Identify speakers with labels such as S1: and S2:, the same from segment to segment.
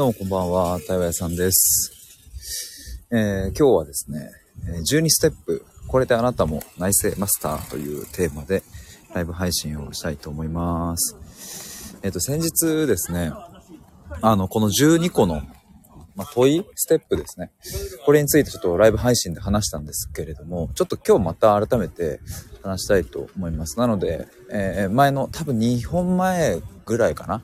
S1: どうもこんばんは、対話屋さんです。えー今日はですね、12ステップ、これであなたも内政マスターというテーマでライブ配信をしたいと思います。えっ、と、先日ですね、あの、この12個の、まあ、問いステップですね。これについてちょっとライブ配信で話したんですけれども、ちょっと今日また改めて話したいと思います。なので、えー前の多分2本前ぐらいかな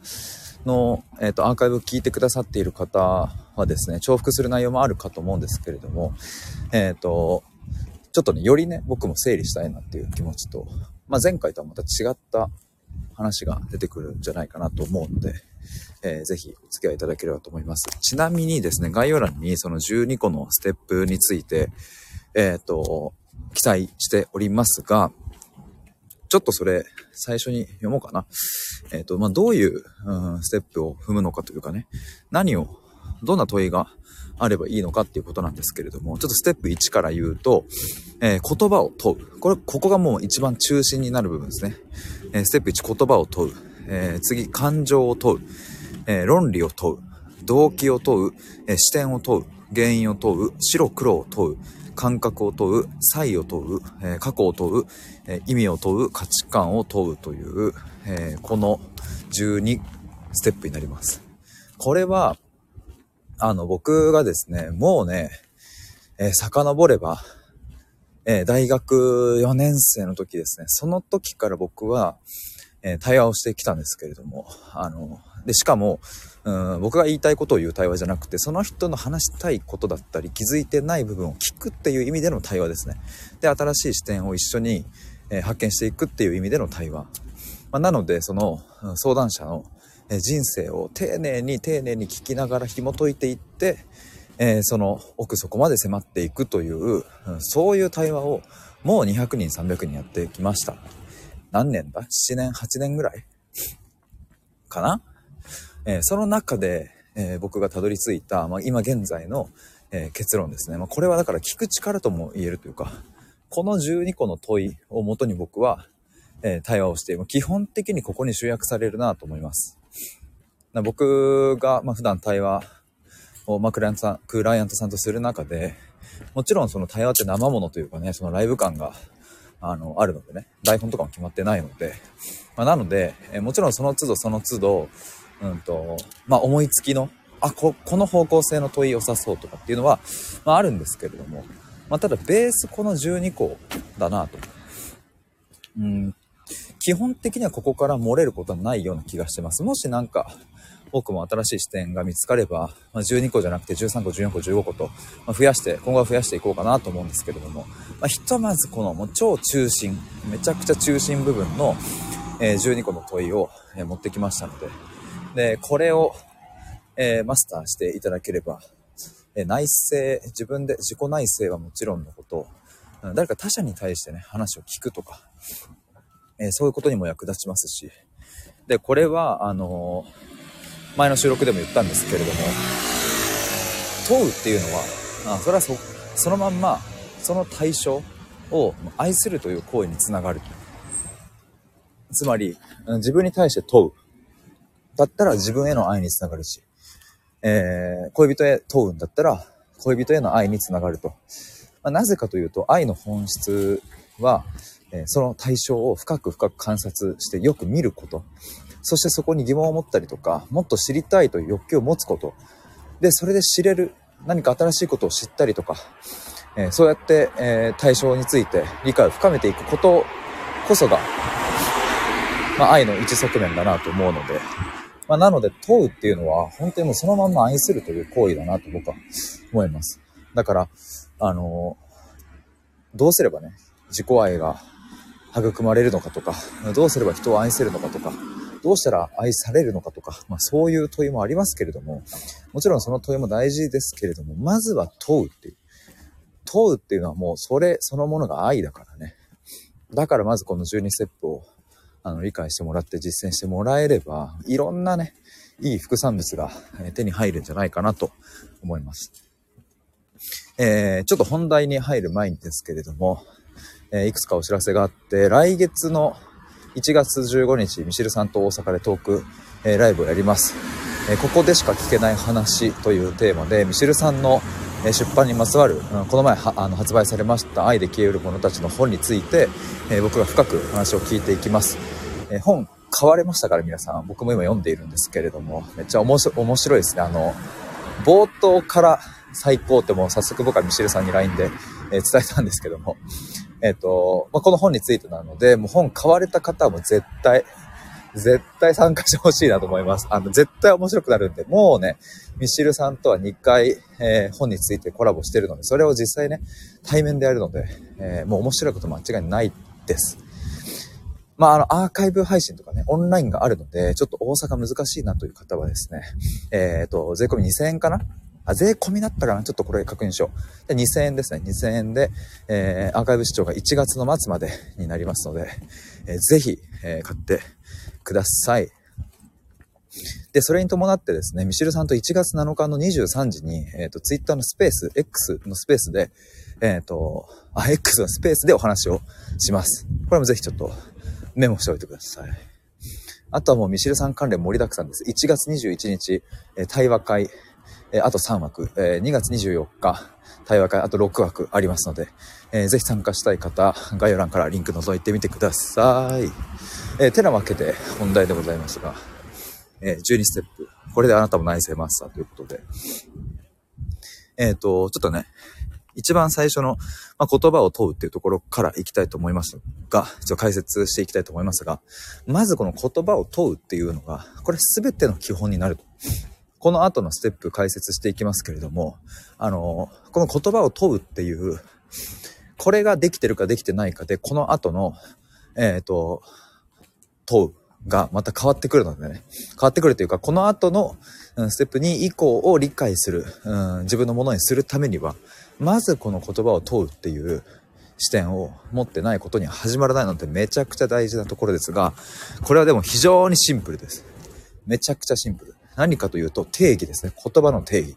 S1: の、えー、とアーカイブを聞いてくださっている方はですね重複する内容もあるかと思うんですけれどもえっ、とちょっとねよりね僕も整理したいなっていう気持ちと、まあ、前回とはまた違った話が出てくるんじゃないかなと思うので、えーぜひお付き合いいただければと思います。ちなみにですね概要欄にその12個のステップについてえっ、と記載しておりますがちょっとそれ最初に読もうかな。えっ、と、まあ、どういう、うん、ステップを踏むのかというかね、何を、どんな問いがあればいいのかっていうことなんですけれども、ちょっとステップ1から言うと、えー言葉を問う。これ、ここがもう一番中心になる部分ですね。えーステップ1、言葉を問う。えー次、感情を問う。えー論理を問う。動機を問う。えー視点を問う。原因を問う。白黒を問う。感覚を問う。差を問う。えー過去を問う。意味を問う。価値観を問うという、えーこの12ステップになります。これは、あの、僕がですね、もうね、えー遡れば、えー大学4年生の時ですね、その時から僕は、え対話をしてきたんですけれども、あの、で、しかも、うん、僕が言いたいことを言う対話じゃなくて、その人の話したいことだったり、気づいてない部分を聞くっていう意味での対話ですね。で、新しい視点を一緒に、え発見していくっていう意味での対話。まあ、なので、その、相談者の人生を丁寧に丁寧に聞きながら紐解いていって、えーその奥底まで迫っていくという、そういう対話をもう200人300人やってきました。何年だ？7年？8年ぐらい？かな、えーその中で、えー僕がたどり着いた、まあ、今現在の、え結論ですね、まあ、これはだから聞く力とも言えるというかこの12個の問いをもとに僕は、えー対話をして、基本的にここに集約されるなと思います。僕が、まあ、普段対話を、まあ、クライアントさん、クライアントさんとする中で、もちろんその対話って生ものというかね、そのライブ感が、あの、あるのでね、台本とかも決まってないので、まあ、なので、えーもちろんその都度その都度、うんと、まあ、思いつきの、あ、こ、この方向性の問い良さそうとかっていうのは、まあ、あるんですけれども、まあ、ただベースこの12個だなと。うん、基本的にはここから漏れることはないような気がしてます。もしなんか、僕も新しい視点が見つかれば、まあ、12個じゃなくて13個、14個、15個と、まあ増やして、今後は増やしていこうかなと思うんですけれども、まあ、ひとまずこのもう超中心、めちゃくちゃ中心部分の、えー12個の問いを、え持ってきましたので、で、これを、えーマスターしていただければ、内政、自分で自己内政はもちろんのこと、誰か他者に対してね、話を聞くとか、えそういうことにも役立ちますし、で、これは、あの前の収録でも言ったんですけれども、問うっていうのは、あそれはそそのまんま、その対象を愛するという行為につながる。つまり、自分に対して問う。だったら自分への愛につながるし、えー恋人へ問うんだったら、恋人への愛につながると。まあなぜかというと、愛の本質は、えーその対象を深く深く観察してよく見ること。そしてそこに疑問を持ったりとか、もっと知りたいという欲求を持つこと。で、それで知れる、何か新しいことを知ったりとか、えーそうやって、え対象について理解を深めていくことこそが、まあ、愛の一側面だなと思うので、まあ、なので問うっていうのは本当にもうそのまんま愛するという行為だなと僕は思います。だから、あのどうすればね、自己愛が育まれるのかとか、どうすれば人を愛せるのかとか、どうしたら愛されるのかとか、まあそういう問いもありますけれども、もちろんその問いも大事ですけれども、まずは問うっていう。問うっていうのはもうそれそのものが愛だからね。だからまずこの12ステップをあの理解してもらって実践してもらえれば、いろんなね、いい副産物がえ手に入るんじゃないかなと思います。えーちょっと本題に入る前にですけれども、えーいくつかお知らせがあって、来月の1月15日、ミシルさんと大阪でトーク、えーライブをやります。えここでしか聞けない話というテーマで、ミシルさんのえ出版にまつわる、うん、この前あの発売されました愛で消える者たちの本について、え僕が深く話を聞いていきます。え本買われましたから皆さん。僕も今読んでいるんですけれども、めっちゃ面白いですね。あの、冒頭から最高ってもう早速僕はミシェルさんに LINE で、え伝えたんですけども、えっ、ー、と、まあ、この本についてなので、もう本買われた方も絶対、絶対参加してほしいなと思います。あの、絶対面白くなるんで、もうね、ミシルさんとは2回、えー、本についてコラボしてるので、それを実際ね、対面でやるので、えー、もう面白いこと間違いないです。まあ、あの、アーカイブ配信とかね、オンラインがあるので、ちょっと大阪難しいなという方はですね、えっ、ー、と、税込み2000円かな？あ、税込みだったかな？ちょっとこれ確認しよう。で、2000円ですね。2000円で、えー、アーカイブ視聴が1月の末までになりますので、えー、ぜひ、えー、買ってください。で、それに伴ってですね、ミシルさんと1月7日の23時に、えっ、ー、と、ツイッターのスペース、X のスペースで、えっ、ー、と、あ、X のスペースでお話をします。これもぜひちょっとメモしておいてください。あとはもうミシルさん関連盛りだくさんです。1月21日、えー、対話会、え、あと3枠、え、2月24日、対話会、あと6枠ありますので、えー、ぜひ参加したい方、概要欄からリンク覗いてみてください。えー、てなわけで本題でございますが、えー、12ステップ。これであなたも内政マスターということで。えっ、ー、と、ちょっとね、一番最初の、まあ、言葉を問うっていうところからいきたいと思いますが、一応解説していきたいと思いますが、まずこの言葉を問うっていうのが、これ全ての基本になると。この後のステップ解説していきますけれども、あの、この言葉を問うっていう、これができてるかできてないかで、この後の、えっ、ー、と、問うがまた変わってくるのでね、変わってくるというか、この後の、ステップ2以降を理解する、うん、自分のものにするためには、まずこの言葉を問うっていう視点を持ってないことには始まらないのでめちゃくちゃ大事なところですが、これはでも非常にシンプルです。めちゃくちゃシンプル。何かというと定義ですね。言葉の定義。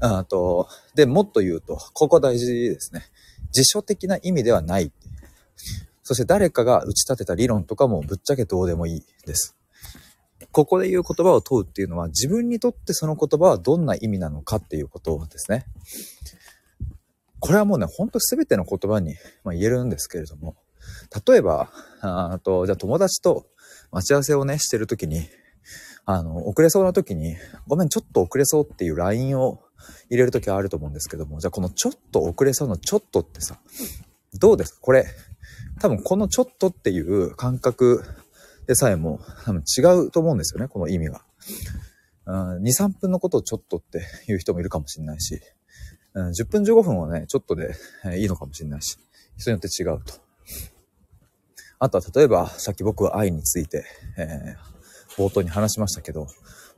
S1: あと、で、もっと言うと、ここ大事ですね。辞書的な意味ではない。そして誰かが打ち立てた理論とかもぶっちゃけどうでもいいです。ここで言う言葉を問うっていうのは自分にとってその言葉はどんな意味なのかっていうことですね。これはもうね、ほんと全ての言葉に、ま言えるんですけれども、例えば、あと、じゃあ友達と待ち合わせをね、してるときに、あの、遅れそうな時に、ごめん、ちょっと遅れそうっていう LINE を入れるときはあると思うんですけども、じゃあこのちょっと遅れそうのちょっとってさ、どうですか？これ、多分このちょっとっていう感覚でさえも多分違うと思うんですよね、この意味が。2、3分のことをちょっとっていう人もいるかもしれないし、10分15分はね、ちょっとでいいのかもしれないし、人によって違うと。あとは例えば、さっき僕は愛について、えー、冒頭に話しましたけど、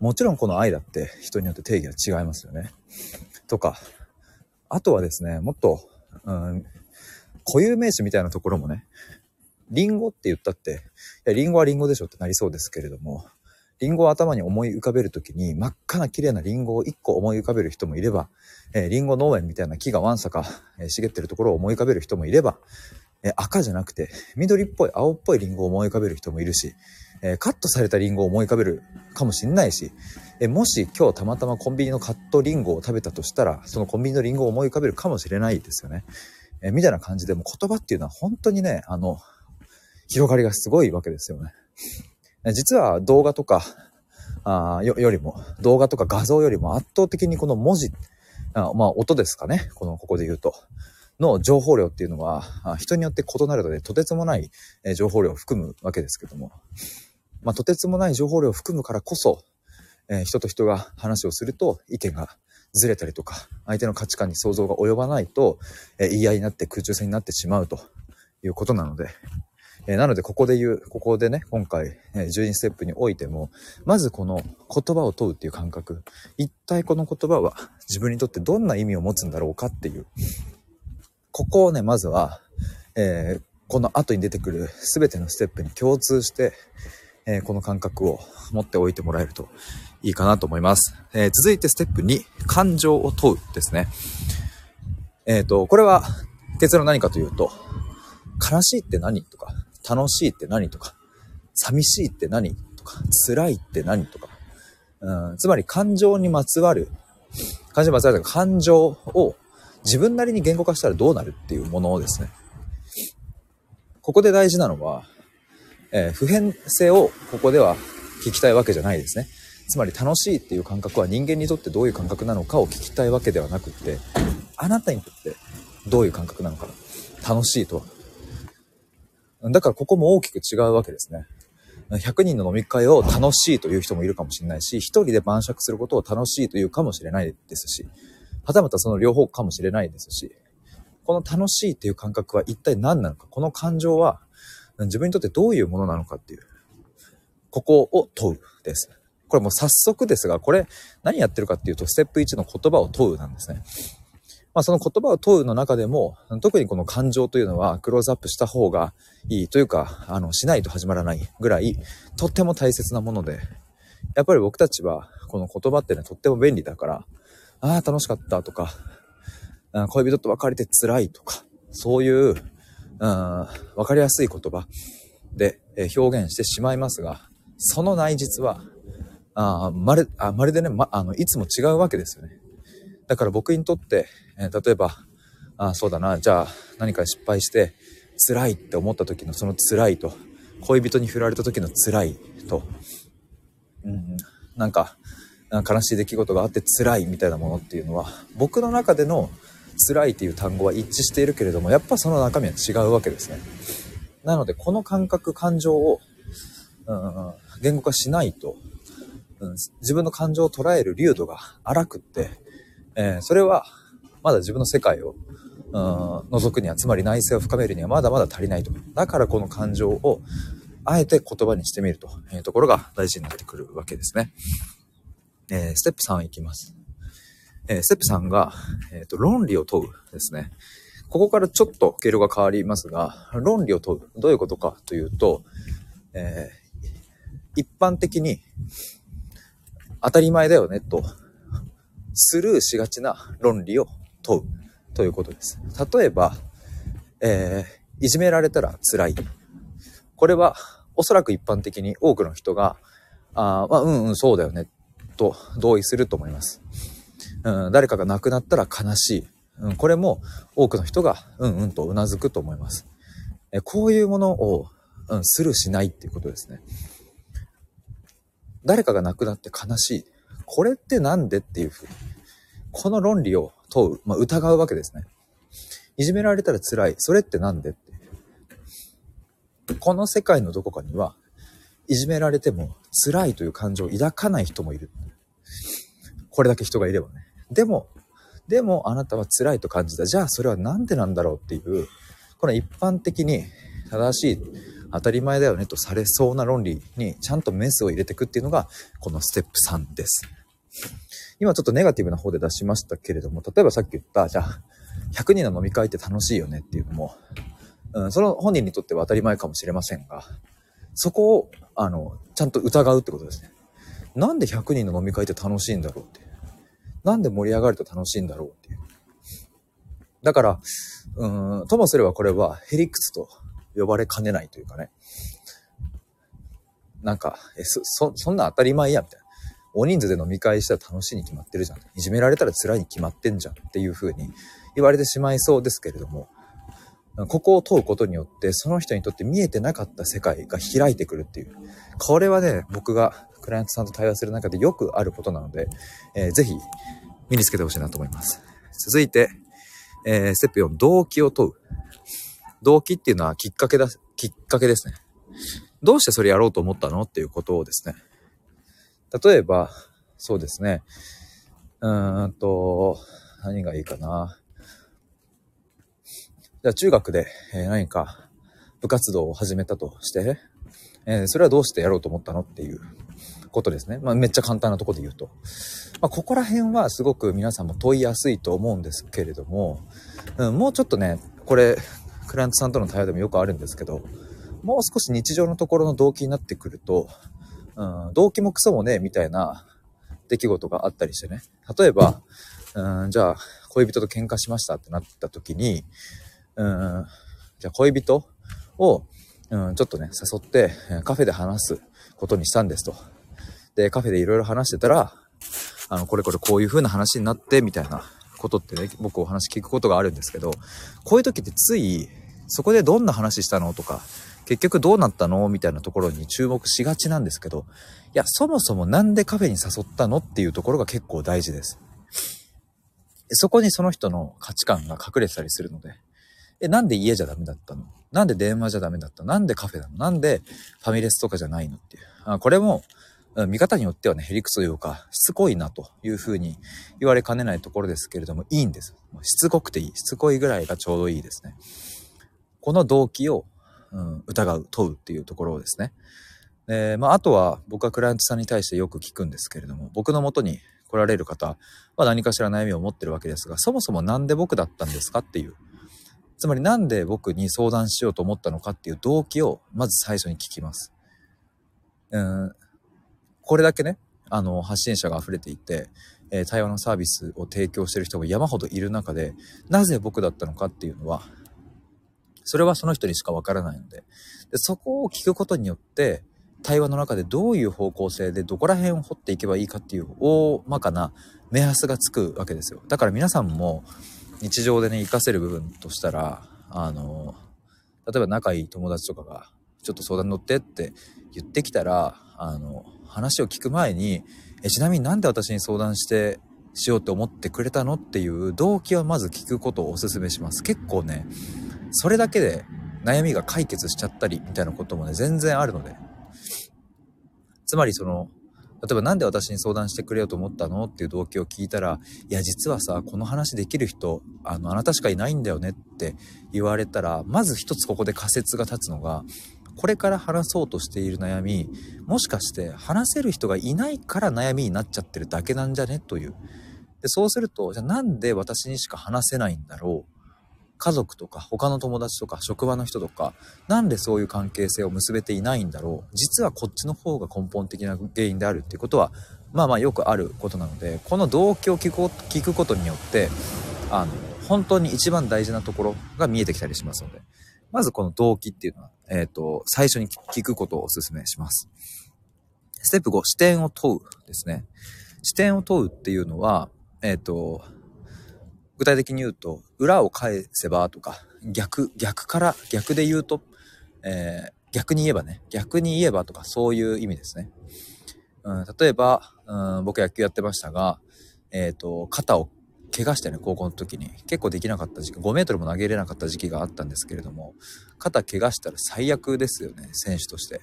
S1: もちろんこの愛だって人によって定義が違いますよね。とか、あとはですね、もっと、うん、固有名詞みたいなところもね、リンゴって言ったって、いや、リンゴはリンゴでしょってなりそうですけれども、リンゴを頭に思い浮かべるときに真っ赤な綺麗なリンゴを1個思い浮かべる人もいれば、えー、リンゴ農園みたいな木がわんさか、えー、茂ってるところを思い浮かべる人もいれば、えー、赤じゃなくて緑っぽい青っぽいリンゴを思い浮かべる人もいるし、えカットされたリンゴを思い浮かべるかもしんないし、えもし今日たまたまコンビニのカットリンゴを食べたとしたら、そのコンビニのリンゴを思い浮かべるかもしれないですよね。えみたいな感じで、も言葉っていうのは本当にね、あの、広がりがすごいわけですよね。実は動画とか、あよよりも、動画とか画像よりも圧倒的にこの文字、あまあ音ですかね、この、ここで言うと、の情報量っていうのは、人によって異なるので、とてつもない情報量を含むわけですけども、まあ、とてつもない情報量を含むからこそ、えー、人と人が話をすると意見がずれたりとか、相手の価値観に想像が及ばないと、えー、言い合いになって空中戦になってしまうということなので、えー、なのでここで言う、ここでね、今回、えー、12ステップにおいても、まずこの言葉を問うっていう感覚、一体この言葉は自分にとってどんな意味を持つんだろうかっていう、ここをね、まずは、えー、この後に出てくる全てのステップに共通して、えー、この感覚を持っておいてもらえるといいかなと思います。えー、続いてステップ2、感情を問うですね。えっ、ー、と、これは結論何かというと、悲しいって何とか、楽しいって何とか、寂しいって何とか、辛いって何とか、うん、つまり感情にまつわる、感情にまつわる感情を自分なりに言語化したらどうなるっていうものをですね。ここで大事なのは、えー、普遍性をここでは聞きたいわけじゃないですね。つまり楽しいっていう感覚は人間にとってどういう感覚なのかを聞きたいわけではなくって、あなたにとってどういう感覚なのか楽しいとは。だからここも大きく違うわけですね。100人の飲み会を楽しいという人もいるかもしれないし、1人で晩酌することを楽しいというかもしれないですし、はたまたその両方かもしれないですし、この楽しいっていう感覚は一体何なのか、この感情は自分にとってどういうものなのかっていう、ここを問うです。これもう早速ですが、これ何やってるかっていうと、ステップ1の言葉を問うなんですね。まあ、その言葉を問うの中でも、特にこの感情というのはクローズアップした方がいいというか、あの、しないと始まらないぐらい、とっても大切なもので、やっぱり僕たちは、この言葉ってね、とっても便利だから、ああ、楽しかったとか、恋人と別れて辛いとか、そういう、わかりやすい言葉で表現してしまいますが、その内実は、あまるあまるでね、ま、あのいつも違うわけですよね。だから僕にとって、え、例えば、あそうだな、じゃあ何か失敗して辛いって思った時のその辛いと、恋人に振られた時の辛いと、うん、なんか悲しい出来事があって辛いみたいなものっていうのは、僕の中での辛いっていう単語は一致しているけれども、やっぱその中身は違うわけですね。なので、この感覚、感情を、うん、言語化しないと、うん、自分の感情を捉える流度が荒くって、えー、それはまだ自分の世界を、うん、覗くには、つまり内省を深めるにはまだまだ足りないと。だからこの感情をあえて言葉にしてみるというところが大事になってくるわけですね。えー、ステップ3いきます。えー、ステップ3が、えっ、と、論理を問うですね。ここからちょっと経路が変わりますが、論理を問う。どういうことかというと、え一般的に当たり前だよねとスルーしがちな論理を問うということです。例えば、えー、いじめられたら辛い。これはおそらく一般的に多くの人が、あまあ、うんうんそうだよねと同意すると思います。うん、誰かが亡くなったら悲しい。うん、これも多くの人がうんうんと頷くと思います。えこういうものを、うん、スルーしないっていうことですね。誰かが亡くなって悲しい。これってなんでっていうふうに、この論理を問う、まあ、疑うわけですね。いじめられたら辛い。それってなんでって。この世界のどこかには、いじめられても辛いという感情を抱かない人もいる。これだけ人がいればね。でも、でもあなたは辛いと感じた。じゃあそれはなんでなんだろうっていう、この一般的に正しい当たり前だよねとされそうな論理にちゃんとメスを入れていくっていうのがこのステップ3です。今ちょっとネガティブな方で出しましたけれども、例えばさっき言った、じゃあ、100人の飲み会って楽しいよねっていうのも、うん、その本人にとっては当たり前かもしれませんが、そこを、あの、ちゃんと疑うってことですね。なんで100人の飲み会って楽しいんだろうって。なんで盛り上がると楽しいんだろうっていう。だから、うん、ともすればこれはヘリクツと呼ばれかねないというかね。なんか、え、そ、そ、んな当たり前や、みたいな。大人数で飲み会したら楽しいに決まってるじゃん。いじめられたら辛いに決まってんじゃんっていう風に言われてしまいそうですけれども、ここを問うことによって、その人にとって見えてなかった世界が開いてくるっていう。これはね、僕がクライアントさんと対話する中でよくあることなので、えー、ぜひ身につけてほしいなと思います。続いて、えー、ステップ4、動機を問う。動機っていうのはきっかけだ、きっかけですね。どうしてそれやろうと思ったのっていうことをですね。例えば、そうですね。うーんと、何がいいかな。じゃあ中学で、えー、何か部活動を始めたとして、えー、それはどうしてやろうと思ったのっていうことですね。まあ、めっちゃ簡単なとこで言うと。まあ、ここら辺はすごく皆さんも問いやすいと思うんですけれども、うん、もうちょっとね、これ、クライアントさんとの対話でもよくあるんですけど、もう少し日常のところの動機になってくると、うん、動機もクソもねえ、みたいな出来事があったりしてね。例えば、うん、じゃあ、恋人と喧嘩しましたってなった時に、うん、じゃあ恋人を、うん、ちょっとね、誘って、カフェで話すことにしたんですと。で、カフェでいろいろ話してたら、あの、これこれこういう風な話になって、みたいなことってね、僕お話聞くことがあるんですけど、こういう時ってつい、そこでどんな話したのとか、結局どうなったのみたいなところに注目しがちなんですけど、いや、そもそもなんでカフェに誘ったのっていうところが結構大事です。そこにその人の価値観が隠れてたりするので、え、なんで家じゃダメだったの？なんで電話じゃダメだった？のなんでカフェなの？なんでファミレスとかじゃないの？っていう。あこれも、見方によってはね、ヘリクソというか、しつこいなというふうに言われかねないところですけれども、いいんです。しつこくていい。しつこいぐらいがちょうどいいですね。この動機を、うん、疑う、問うっていうところですね。えまあ、あとは僕はクライアントさんに対してよく聞くんですけれども、僕の元に来られる方は何かしら悩みを持ってるわけですが、そもそもなんで僕だったんですかっていう。つまりなんで僕に相談しようと思ったのかっていう動機をまず最初に聞きます。うん、これだけね、あの、発信者が溢れていて、えー、対話のサービスを提供してる人が山ほどいる中で、なぜ僕だったのかっていうのは、それはその人にしかわからないのでで、そこを聞くことによって、対話の中でどういう方向性でどこら辺を掘っていけばいいかっていう大まかな目安がつくわけですよ。だから皆さんも日常でね、活かせる部分としたら、あの、例えば仲いい友達とかが、ちょっと相談乗ってって言ってきたら、あの、話を聞く前に、え、ちなみになんで私に相談して、しようって思ってくれたのっていう動機はまず聞くことをお勧めします。結構ね、それだけで悩みが解決しちゃったりみたいなこともね、全然あるので。つまりその、例えばなんで私に相談してくれようと思ったのっていう動機を聞いたら、いや実はさ、この話できる人、あの、あなたしかいないんだよねって言われたら、まず一つここで仮説が立つのが、これから話そうとしている悩み、もしかして話せる人がいないから悩みになっちゃってるだけなんじゃね？という。で、そうすると、じゃあなんで私にしか話せないんだろう？家族とか他の友達とか職場の人とかなんでそういう関係性を結べていないんだろう？実はこっちの方が根本的な原因であるっていうことはまあまあよくあることなのでこの動機を聞く聞くことによってあの本当に一番大事なところが見えてきたりしますので。まずこの動機っていうのは、えっ、ー、と最初に聞くことをお勧めしますステップ5視点を問うですね視点を問うっていうのはえっ、ー、と具体的に言うと、裏を返せばとか、逆、逆から、逆で言うと、えー、逆に言えばね、逆に言えばとか、そういう意味ですね。うん、例えば、うん、僕野球やってましたが、えっ、ー、と、肩を怪我してね、高校の時に、結構できなかった時期、5メートルも投げれなかった時期があったんですけれども、肩怪我したら最悪ですよね、選手として。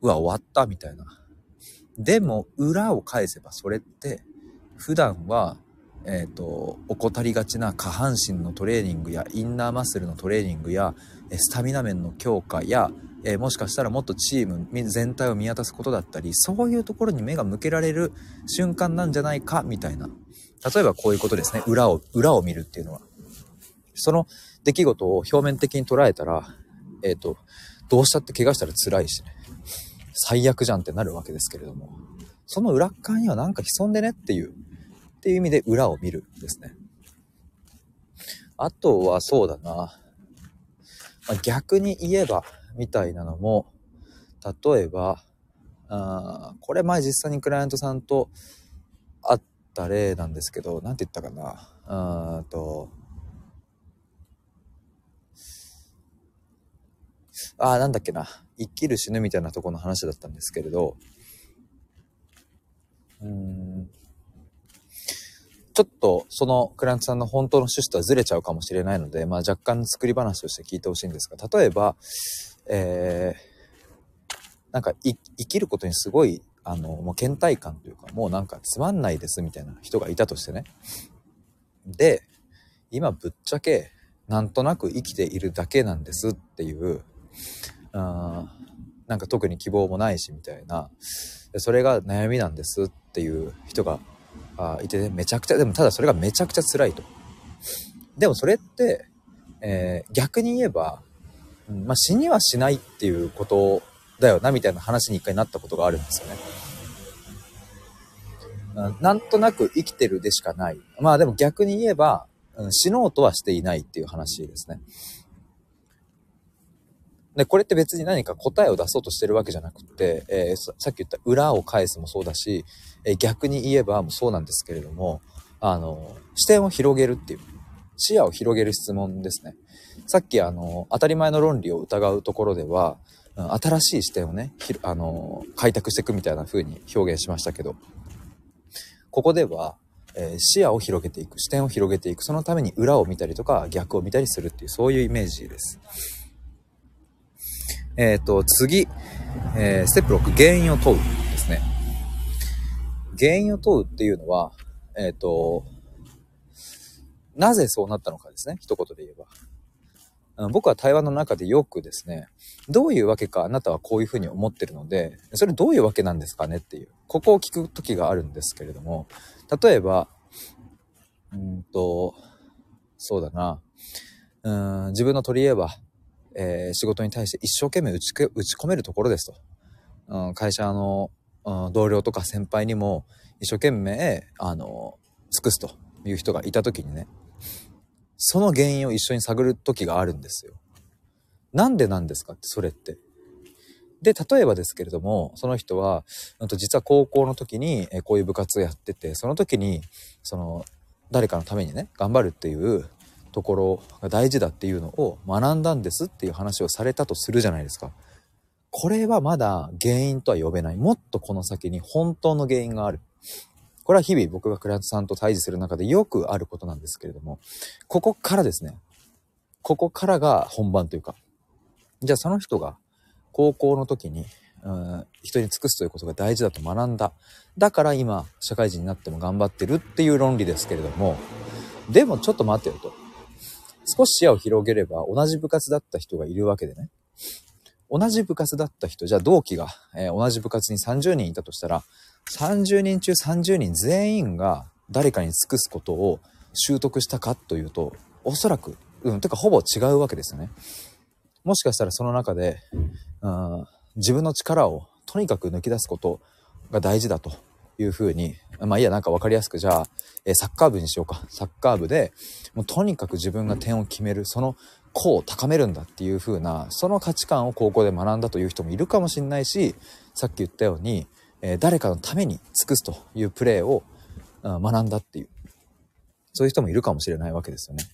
S1: うわ、終わった、みたいな。でも、裏を返せば、それって、普段は、えっ、ー、と、怠りがちな下半身のトレーニングやインナーマッスルのトレーニングやスタミナ面の強化や、えー、もしかしたらもっとチーム全体を見渡すことだったり、そういうところに目が向けられる瞬間なんじゃないか、みたいな。例えばこういうことですね。裏を、裏を見るっていうのは。その出来事を表面的に捉えたら、えっ、ー、と、どうしたって怪我したら辛いしね。最悪じゃんってなるわけですけれども。その裏側にはなんか潜んでねっていう。っていう意味で裏を見るですね。あとはそうだな。まあ、逆に言えばみたいなのも、例えば、あこれ前実際にクライアントさんと会った例なんですけど、なんて言ったかな？あと、ああ、なんだっけな？生きる死ぬみたいなとこの話だったんですけれど、うーんちょっとそのクラントさんの本当の趣旨とはずれちゃうかもしれないので、まあ若干作り話として聞いてほしいんですが、例えば、えー、なんか生きることにすごい、あの、もう倦怠感というか、もうなんかつまんないですみたいな人がいたとしてね。で、今ぶっちゃけ、なんとなく生きているだけなんですっていう、あなんか特に希望もないしみたいな、それが悩みなんですっていう人があいてね、めちゃくちゃ、でもただそれがめちゃくちゃ辛いと。でもそれって、えー、逆に言えば、まあ、死にはしないっていうことだよな、みたいな話に一回なったことがあるんですよね。なんとなく生きてるでしかない。まあでも逆に言えば、死のうとはしていないっていう話ですね。で、これって別に何か答えを出そうとしてるわけじゃなくて、えー、さっき言った裏を返すもそうだし、えー、逆に言えばもうそうなんですけれども、あの、視点を広げるっていう、視野を広げる質問ですね。さっきあの、当たり前の論理を疑うところでは、新しい視点をね、あの、開拓していくみたいな風に表現しましたけど、ここでは、えー、視野を広げていく、視点を広げていく、そのために裏を見たりとか逆を見たりするっていう、そういうイメージです。えっ、ー、と、次、えー、ステップ6、原因を問うですね。原因を問うっていうのは、えっ、と、なぜそうなったのかですね。一言で言えば。僕は対話の中でよくですね、どういうわけかあなたはこういうふうに思ってるので、それどういうわけなんですかねっていう、ここを聞く時があるんですけれども、例えば、うんと、そうだな、うん自分の取り柄は、えー、仕事に対して一生懸命打ち打ち込めるところですと。うん、会社の、うん、同僚とか先輩にも一生懸命、あの、尽くすという人がいた時にね、その原因を一緒に探る時があるんですよ。なんでなんですかって、それって。で、例えばですけれども、その人は、と実は高校の時にこういう部活をやってて、その時に、その、誰かのためにね、頑張るっていうところが大事だっていうのを学んだんですっていう話をされたとするじゃないですか。これはまだ原因とは呼べない。もっとこの先に本当の原因がある。これは日々僕がクライアントさんと対峙する中でよくあることなんですけれども、ここからですね、ここからが本番というか、じゃあその人が高校の時に、うん、人に尽くすということが大事だと学んだ。だから今、社会人になっても頑張ってるっていう論理ですけれども、でもちょっと待ってよと。少し視野を広げれば同じ部活だった人がいるわけでね。同じ部活だった人、じゃあ同期が、えー、同じ部活に30人いたとしたら、30人中30人全員が誰かに尽くすことを習得したかというと、おそらく、うん、てかほぼ違うわけですよね。もしかしたらその中で、うん、自分の力をとにかく抜き出すことが大事だというふうに、まあいいや、なんか分かりやすく、じゃあ、え、サッカー部にしようか。サッカー部で、もうとにかく自分が点を決める、その個を高めるんだっていう風な、その価値観を高校で学んだという人もいるかもしれないし、さっき言ったように、えー、誰かのために尽くすというプレーを、学んだっていう、そういう人もいるかもしれないわけですよね。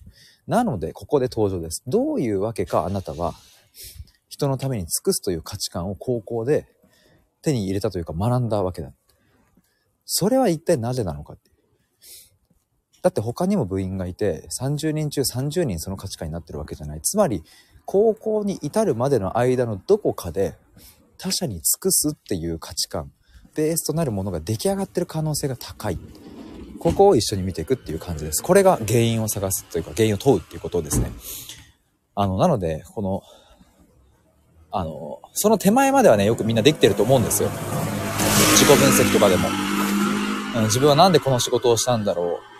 S1: なので、ここで登場です。どういうわけかあなたは、人のために尽くすという価値観を高校で手に入れたというか学んだわけだ。それは一体なぜなのかって。だって他にも部員がいて、30人中30人その価値観になってるわけじゃない。つまり、高校に至るまでの間のどこかで他者に尽くすっていう価値観、ベースとなるものが出来上がってる可能性が高い。ここを一緒に見ていくっていう感じです。これが原因を探すというか原因を問うっていうことですね。あの、なので、この、あの、その手前まではね、よくみんなできてると思うんですよ。自己分析とかでも。自分はなんでこの仕事をしたんだろう。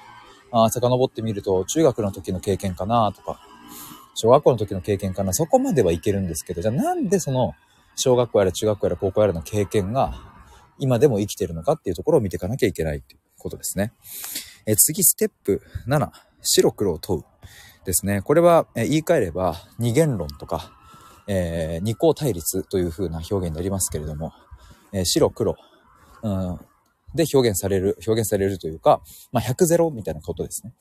S1: あ遡ってみると、中学の時の経験かなとか、小学校の時の経験かな、そこまではいけるんですけど、じゃあなんでその、小学校やら中学校やら高校やらの経験が、今でも生きてるのかっていうところを見ていかなきゃいけないっていうことですね。え次、ステップ7、白黒を問うですね。これは、え言い換えれば二元論とか、えー、二項対立という風な表現になりますけれども、えー、白黒、うん、で表現される、表現されるというか、まあ、100ゼロみたいなことですね。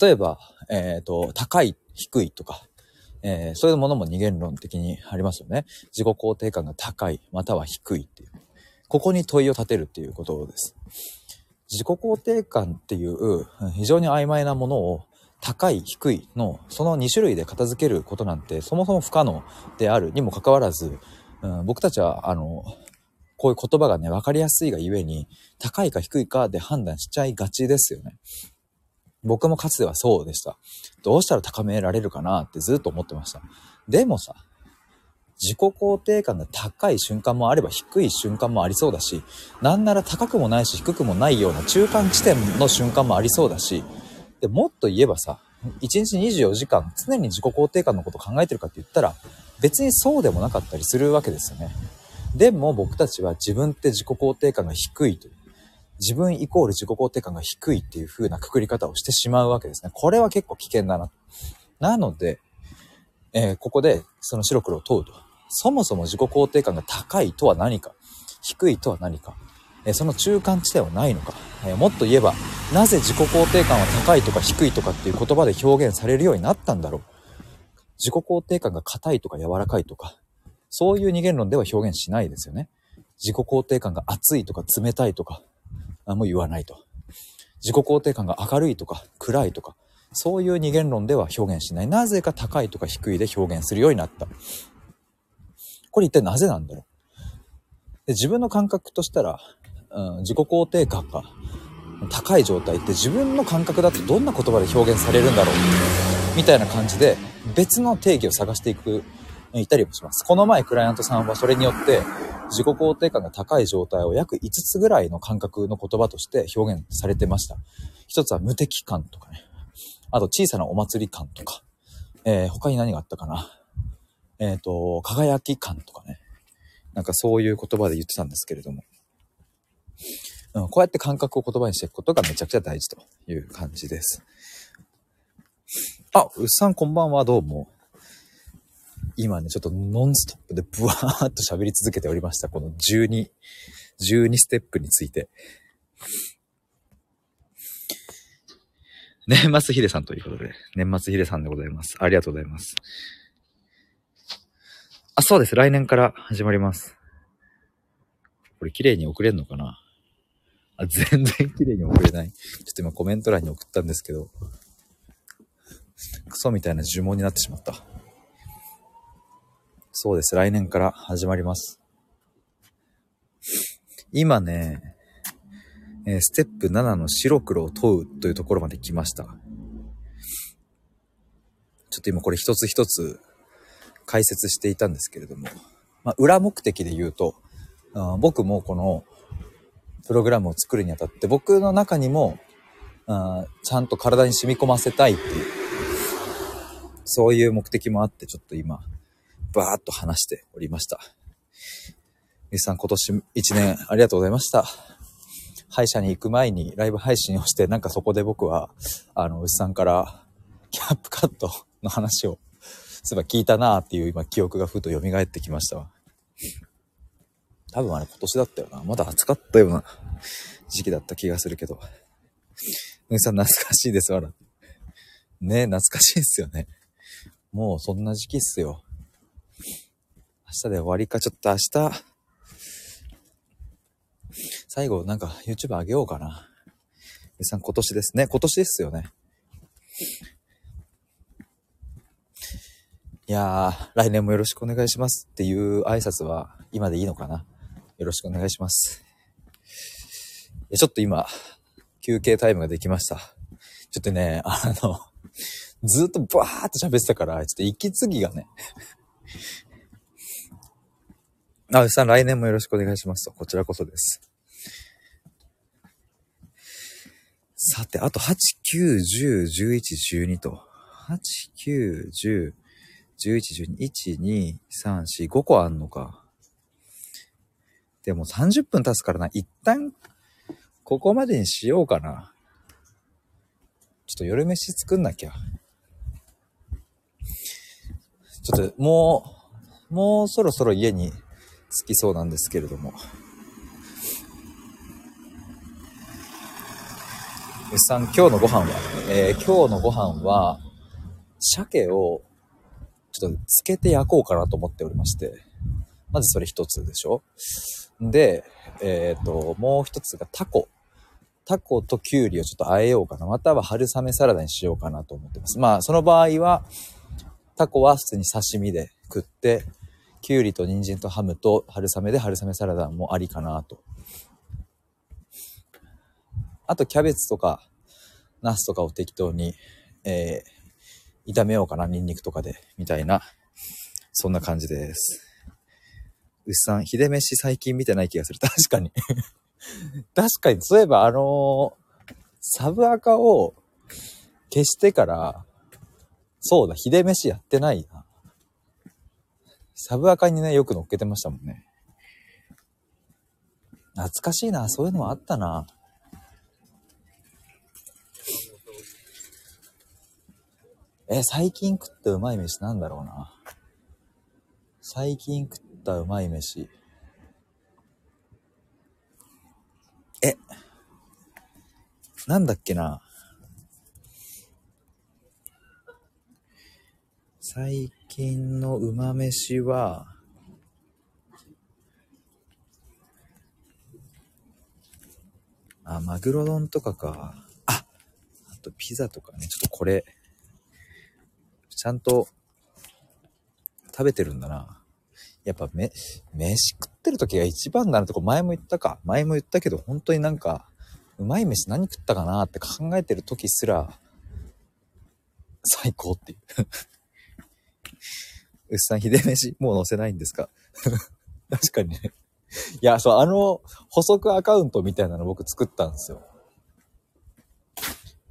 S1: 例えば、えっ、ー、と、高い、低いとか、えー、そういうものも二元論的にありますよね。自己肯定感が高い、または低いっていう。ここに問いを立てるっていうことです。自己肯定感っていう非常に曖昧なものを高い、低いのその2種類で片付けることなんてそもそも不可能であるにもかかわらず、うん、僕たちはあの、こういう言葉がね、分かりやすいがゆえに、高いか低いかで判断しちゃいがちですよね。僕もかつてはそうでした。どうしたら高められるかなってずっと思ってました。でもさ、自己肯定感が高い瞬間もあれば低い瞬間もありそうだし、なんなら高くもないし低くもないような中間地点の瞬間もありそうだし、でもっと言えばさ、1日24時間常に自己肯定感のこと考えてるかって言ったら、別にそうでもなかったりするわけですよね。でも僕たちは自分って自己肯定感が低いという。自分イコール自己肯定感が低いっていう風なくくり方をしてしまうわけですね。これは結構危険だな。なので、えー、ここでその白黒を問うと。そもそも自己肯定感が高いとは何か、低いとは何か、えその中間地点はないのか、えもっと言えば、なぜ自己肯定感は高いとか低いとかっていう言葉で表現されるようになったんだろう。自己肯定感が硬いとか柔らかいとか、そういう二元論では表現しないですよね。自己肯定感が熱いとか冷たいとか、あもう言わないと。自己肯定感が明るいとか暗いとか、そういう二元論では表現しない。なぜか高いとか低いで表現するようになった。これ一体なぜなんだろう？で自分の感覚としたら、うん、自己肯定感が高い状態って自分の感覚だとどんな言葉で表現されるんだろう？みたいな感じで別の定義を探していく、いたりもします。この前クライアントさんはそれによって自己肯定感が高い状態を約5つぐらいの感覚の言葉として表現されてました。一つは無敵感とかね。あと小さなお祭り感とか。えー、他に何があったかな？えっ、ー、と、輝き感とかね。なんかそういう言葉で言ってたんですけれども。うん、こうやって感覚を言葉にしていくことがめちゃくちゃ大事という感じです。あ、うっさんこんばんは、どうも。今ね、ちょっとノンストップでブワーっと喋り続けておりました。この12、12ステップについて。年末ヒデさんということで、年末ヒデさんでございます。ありがとうございます。あ、そうです。来年から始まります。これ綺麗に送れんのかな？あ、全然綺麗に送れない。ちょっと今コメント欄に送ったんですけど、クソみたいな呪文になってしまった。そうです。来年から始まります。今ね、えー、ステップ7の白黒を問うというところまで来ました。ちょっと今これ一つ一つ解説していたんですけれども、まあ、裏目的で言うと、僕もこのプログラムを作るにあたって僕の中にもあちゃんと体に染み込ませたいっていうそういう目的もあって、ちょっと今、バーっと話しておりました。ゆさん、今年1年ありがとうございました。歯医者に行く前にライブ配信をして、なんかそこで僕は、あの、牛さんから、キャップカットの話を、そういえば聞いたなーっていう今記憶がふと蘇ってきましたわ。多分あれ今年だったよな。まだ暑かったような時期だった気がするけど。牛さん懐かしいですわら。ね懐かしいですよね。もうそんな時期っすよ。明日で終わりか、ちょっと明日、最後なんか YouTube 上げようかな。皆さん今年ですね。今年ですよね。いやー、来年もよろしくお願いしますっていう挨拶は今でいいのかな。よろしくお願いします。ちょっと今、休憩タイムができました。ちょっとね、あの、ずっとバーっと喋ってたから、ちょっと息継ぎがね。あ、うさん、来年もよろしくお願いしますと。こちらこそです。さて、あと8、9、10、11、12と。8、9、10、11、12、1、2、3、4、5個あんのか。でも30分経つからな。一旦、ここまでにしようかな。ちょっと夜飯作んなきゃ。ちょっともう、もうそろそろ家に着きそうなんですけれども。牛さん、今日のご飯は、えー、今日のご飯は、鮭をちょっとつけて焼こうかなと思っておりまして、まずそれ一つでしょ？で、えっ、ー、と、もう一つがタコ。タコとキュウリをちょっと和えようかな。または春雨サラダにしようかなと思ってます。まあ、その場合は、タコは普通に刺身で食って、きゅうりと人参とハムと春雨で春雨サラダもありかなと。あとキャベツとか、ナスとかを適当に、えー、炒めようかな、ニンニクとかで、みたいな、そんな感じです。牛さん、秀飯最近見てない気がする。確かに 確かに、そういえばあのー、サブアカを消してから、そうだ、秀飯やってないな。サブアカにね、よく乗っけてましたもんね。懐かしいな、そういうのもあったな。え、最近食ったうまい飯なんだろうな。最近食ったうまい飯。え、なんだっけな。最近のうま飯は、あ、マグロ丼とかか。あ、あとピザとかね。ちょっとこれ、ちゃんと食べてるんだな。やっぱめ、飯食ってる時が一番なるとこ前も言ったか。前も言ったけど、本当になんか、うまい飯何食ったかなって考えてる時すら、最高っていう。うっさん、ひで飯、もう載せないんですか？確かにね。いや、そう、あの、補足アカウントみたいなの僕作ったんですよ。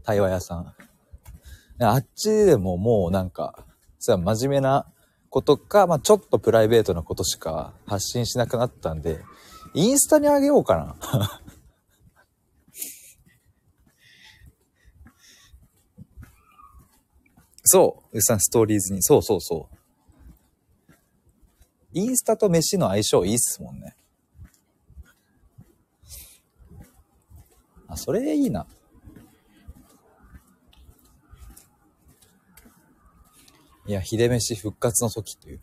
S1: 対話屋さん。あっちでももうなんか、さ、真面目なことか、まあちょっとプライベートなことしか発信しなくなったんで、インスタにあげようかな。そう。うさんストーリーズに。そうそうそう。インスタと飯の相性いいっすもんね。あ、それいいな。いや、秀飯復活の時という。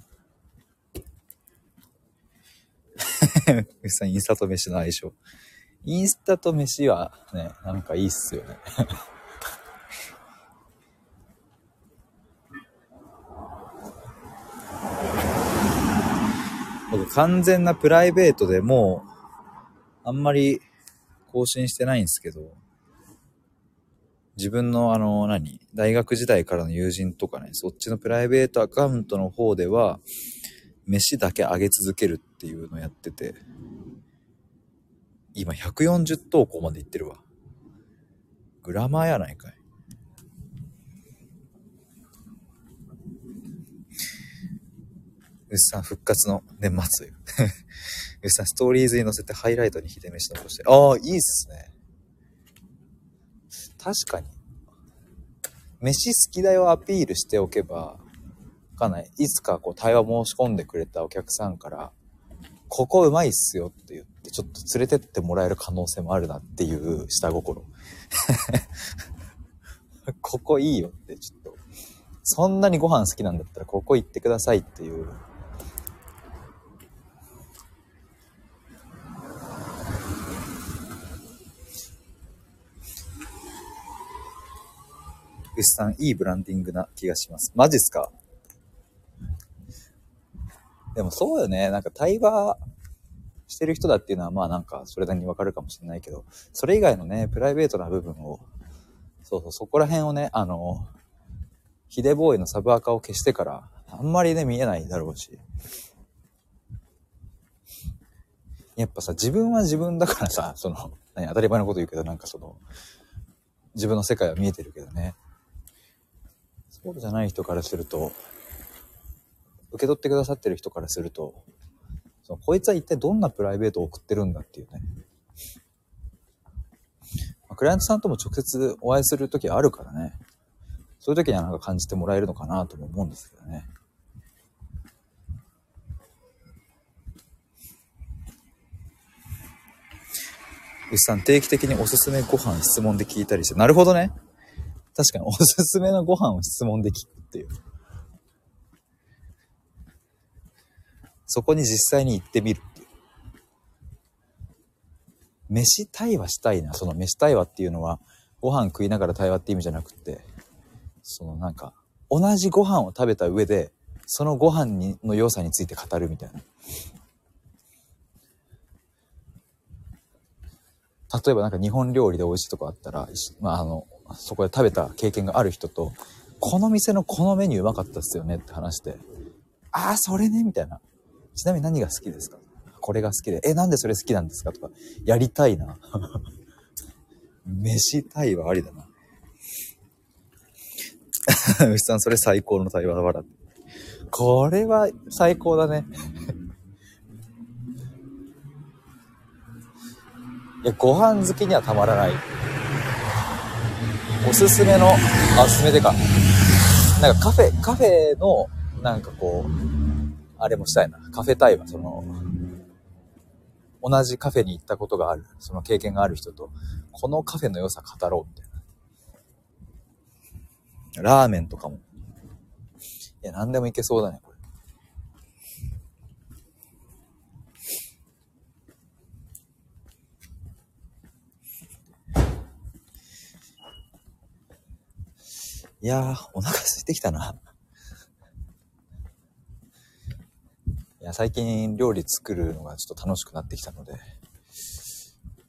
S1: うさん、インスタと飯の相性。インスタと飯はね、なんかいいっすよね。僕完全なプライベートでもう、あんまり更新してないんですけど、自分のあの、何大学時代からの友人とかね、そっちのプライベートアカウントの方では、飯だけ上げ続けるっていうのをやってて、今140投稿までいってるわ。グラマーやないかい。うっさん復活の年末よ。うっさんストーリーズに載せてハイライトにひで飯残して。ああ、いいっすね。確かに。飯好きだよアピールしておけば、わかんない。いつかこう対話申し込んでくれたお客さんから、ここうまいっすよって言って、ちょっと連れてってもらえる可能性もあるなっていう下心。ここいいよってちょっと。そんなにご飯好きなんだったらここ行ってくださいっていう牛さん、いいブランディングな気がします。マジっすかでもそうよね。なんか対話してる人だっていうのはまあなんかそれなりにわかるかもしれないけど、それ以外のね、プライベートな部分を、そうそう、そこら辺をね、あの、ヒデボーイのサブアカを消してから、あんまりね、見えないだろうし。やっぱさ、自分は自分だからさ、その、何、当たり前のこと言うけど、なんかその、自分の世界は見えてるけどね。そうじゃない人からすると、受け取ってくださってる人からすると、そのこいつは一体どんなプライベートを送ってるんだっていうね。まあ、クライアントさんとも直接お会いする時あるからね。そういう時にはなんか感じてもらえるのかなとも思うんですけどね。牛さん、定期的におすすめご飯質問で聞いたりして、なるほどね。確かにおすすめのご飯を質問で聞くっていう。そこに実際に行ってみるっていう。飯対話したいな。その飯対話っていうのは、ご飯食いながら対話って意味じゃなくて、そのなんか、同じご飯を食べた上で、そのご飯にの良さについて語るみたいな。例えばなんか日本料理で美味しいとこあったら、まああの、そこで食べた経験がある人と、この店のこのメニューうまかったっすよねって話して、ああ、それねみたいな。ちなみに何が好きですか？これが好きで、え、なんでそれ好きなんですか？とか、やりたいな。飯対話ありだな。牛さん、それ最高の対話だわら。これは最高だね。いや、ご飯好きにはたまらない。おすすめの、あ、おすすめでか。なんかカフェ、カフェの、なんかこう、あれもしたいな。カフェ対話、その、同じカフェに行ったことがある、その経験がある人と、このカフェの良さ語ろうみたいな。ラーメンとかも。いや、何でもいけそうだね、いやー、お腹空いてきたな。いや、最近料理作るのがちょっと楽しくなってきたので、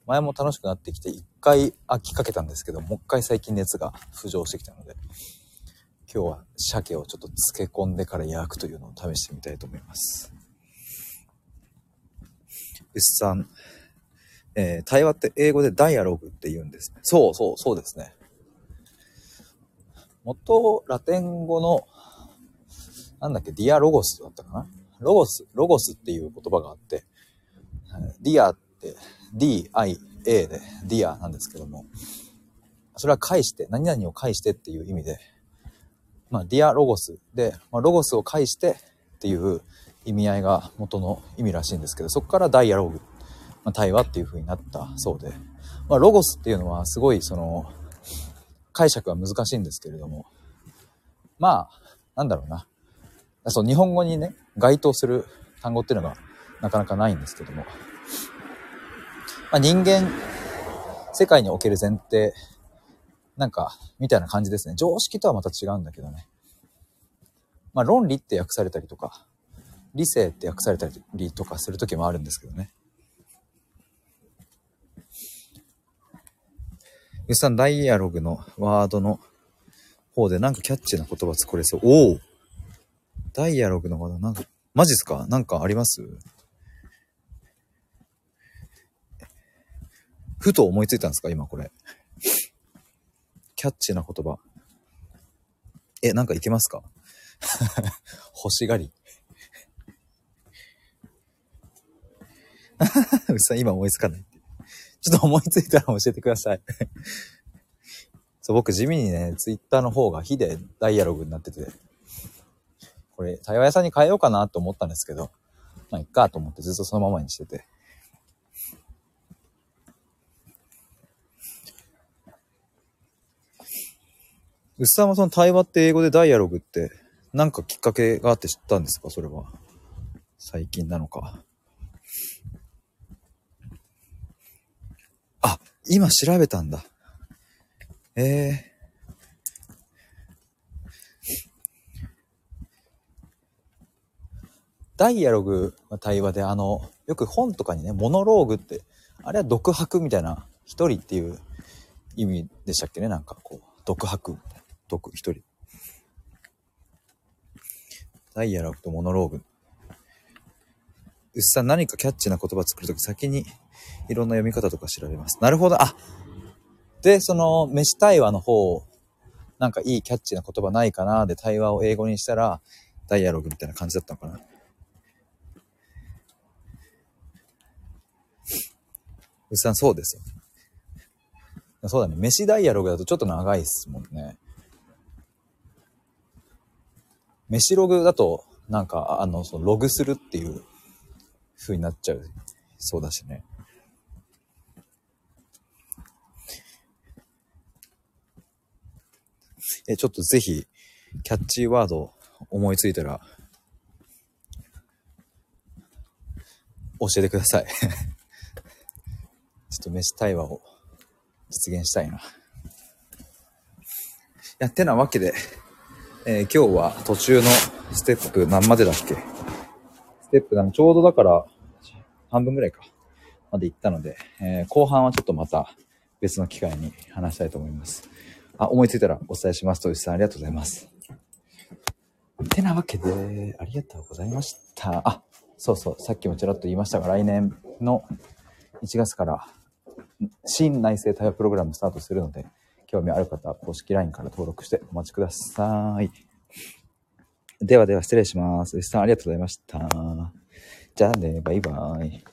S1: 前も楽しくなってきて、一回飽きかけたんですけど、もう一回最近熱が浮上してきたので、今日は鮭をちょっと漬け込んでから焼くというのを試してみたいと思います。牛さん、えー、対話って英語でダイアログって言うんです。そうそう、そうですね。元ラテン語の、なんだっけ、ディアロゴスだったかな？ロゴス、ロゴスっていう言葉があって、ディアって D-I-A でディアなんですけども、それは返して、何々を返してっていう意味で、まあ、ディアロゴスで、まあ、ロゴスを返してっていう意味合いが元の意味らしいんですけど、そこからダイアログ、まあ、対話っていう風になったそうで、まあ、ロゴスっていうのはすごいその、解釈は難しいんですけれども、まあ、なんだろうな。そう、日本語にね、該当する単語っていうのがなかなかないんですけども。まあ、人間、世界における前提、なんか、みたいな感じですね。常識とはまた違うんだけどね。まあ、論理って訳されたりとか、理性って訳されたりとかする時もあるんですけどね。ゆさん、ダイアログのワードの方でなんかキャッチーな言葉作れそう。おおダイアログのワードなんか、マジっすか？なんかあります？ふと思いついたんですか？今これ。キャッチーな言葉。え、なんかいけますか？欲しがり。うさん、今思いつかない。ちょっと思いついたら教えてください そう、僕地味にね、ツイッターの方が火でダイアログになってて、これ、対話屋さんに変えようかなと思ったんですけど、まあ、いっかと思ってずっとそのままにしてて。うっさんはその対話って英語でダイアログって、なんかきっかけがあって知ったんですか？それは。最近なのか。あ、今調べたんだ。ええーダイアログの対話で、あの、よく本とかにね、モノローグって、あれは独白みたいな、一人っていう意味でしたっけね、なんかこう、独白、独、一人。ダイアログとモノローグ。うっさん何かキャッチな言葉作るとき先にいろんな読み方とか調べます。なるほど。あで、その、飯対話の方、なんかいいキャッチな言葉ないかなで対話を英語にしたら、ダイアログみたいな感じだったのかな。うっさん、そうですよ。そうだね。飯ダイアログだとちょっと長いっすもんね。飯ログだと、なんか、あの、そのログするっていう風になっちゃう。そうだしね。え、ちょっとぜひ、キャッチーワード思いついたら、教えてください ちょっと飯対話を実現したいな。いや、てなわけで、えー、今日は途中のステップ何までだっけ？テップがちょうどだから半分ぐらいか、まで行ったので、えー、後半はちょっとまた別の機会に話したいと思います。あ、思いついたらお伝えします。と石さんありがとうございます。てなわけで、ありがとうございました。あ、そうそう、さっきもちらっと言いましたが、来年の1月から新内政対話プログラムスタートするので、興味ある方は公式 LINE から登録してお待ちください。ではでは失礼します。牛さんありがとうございました。じゃあね、バイバイ。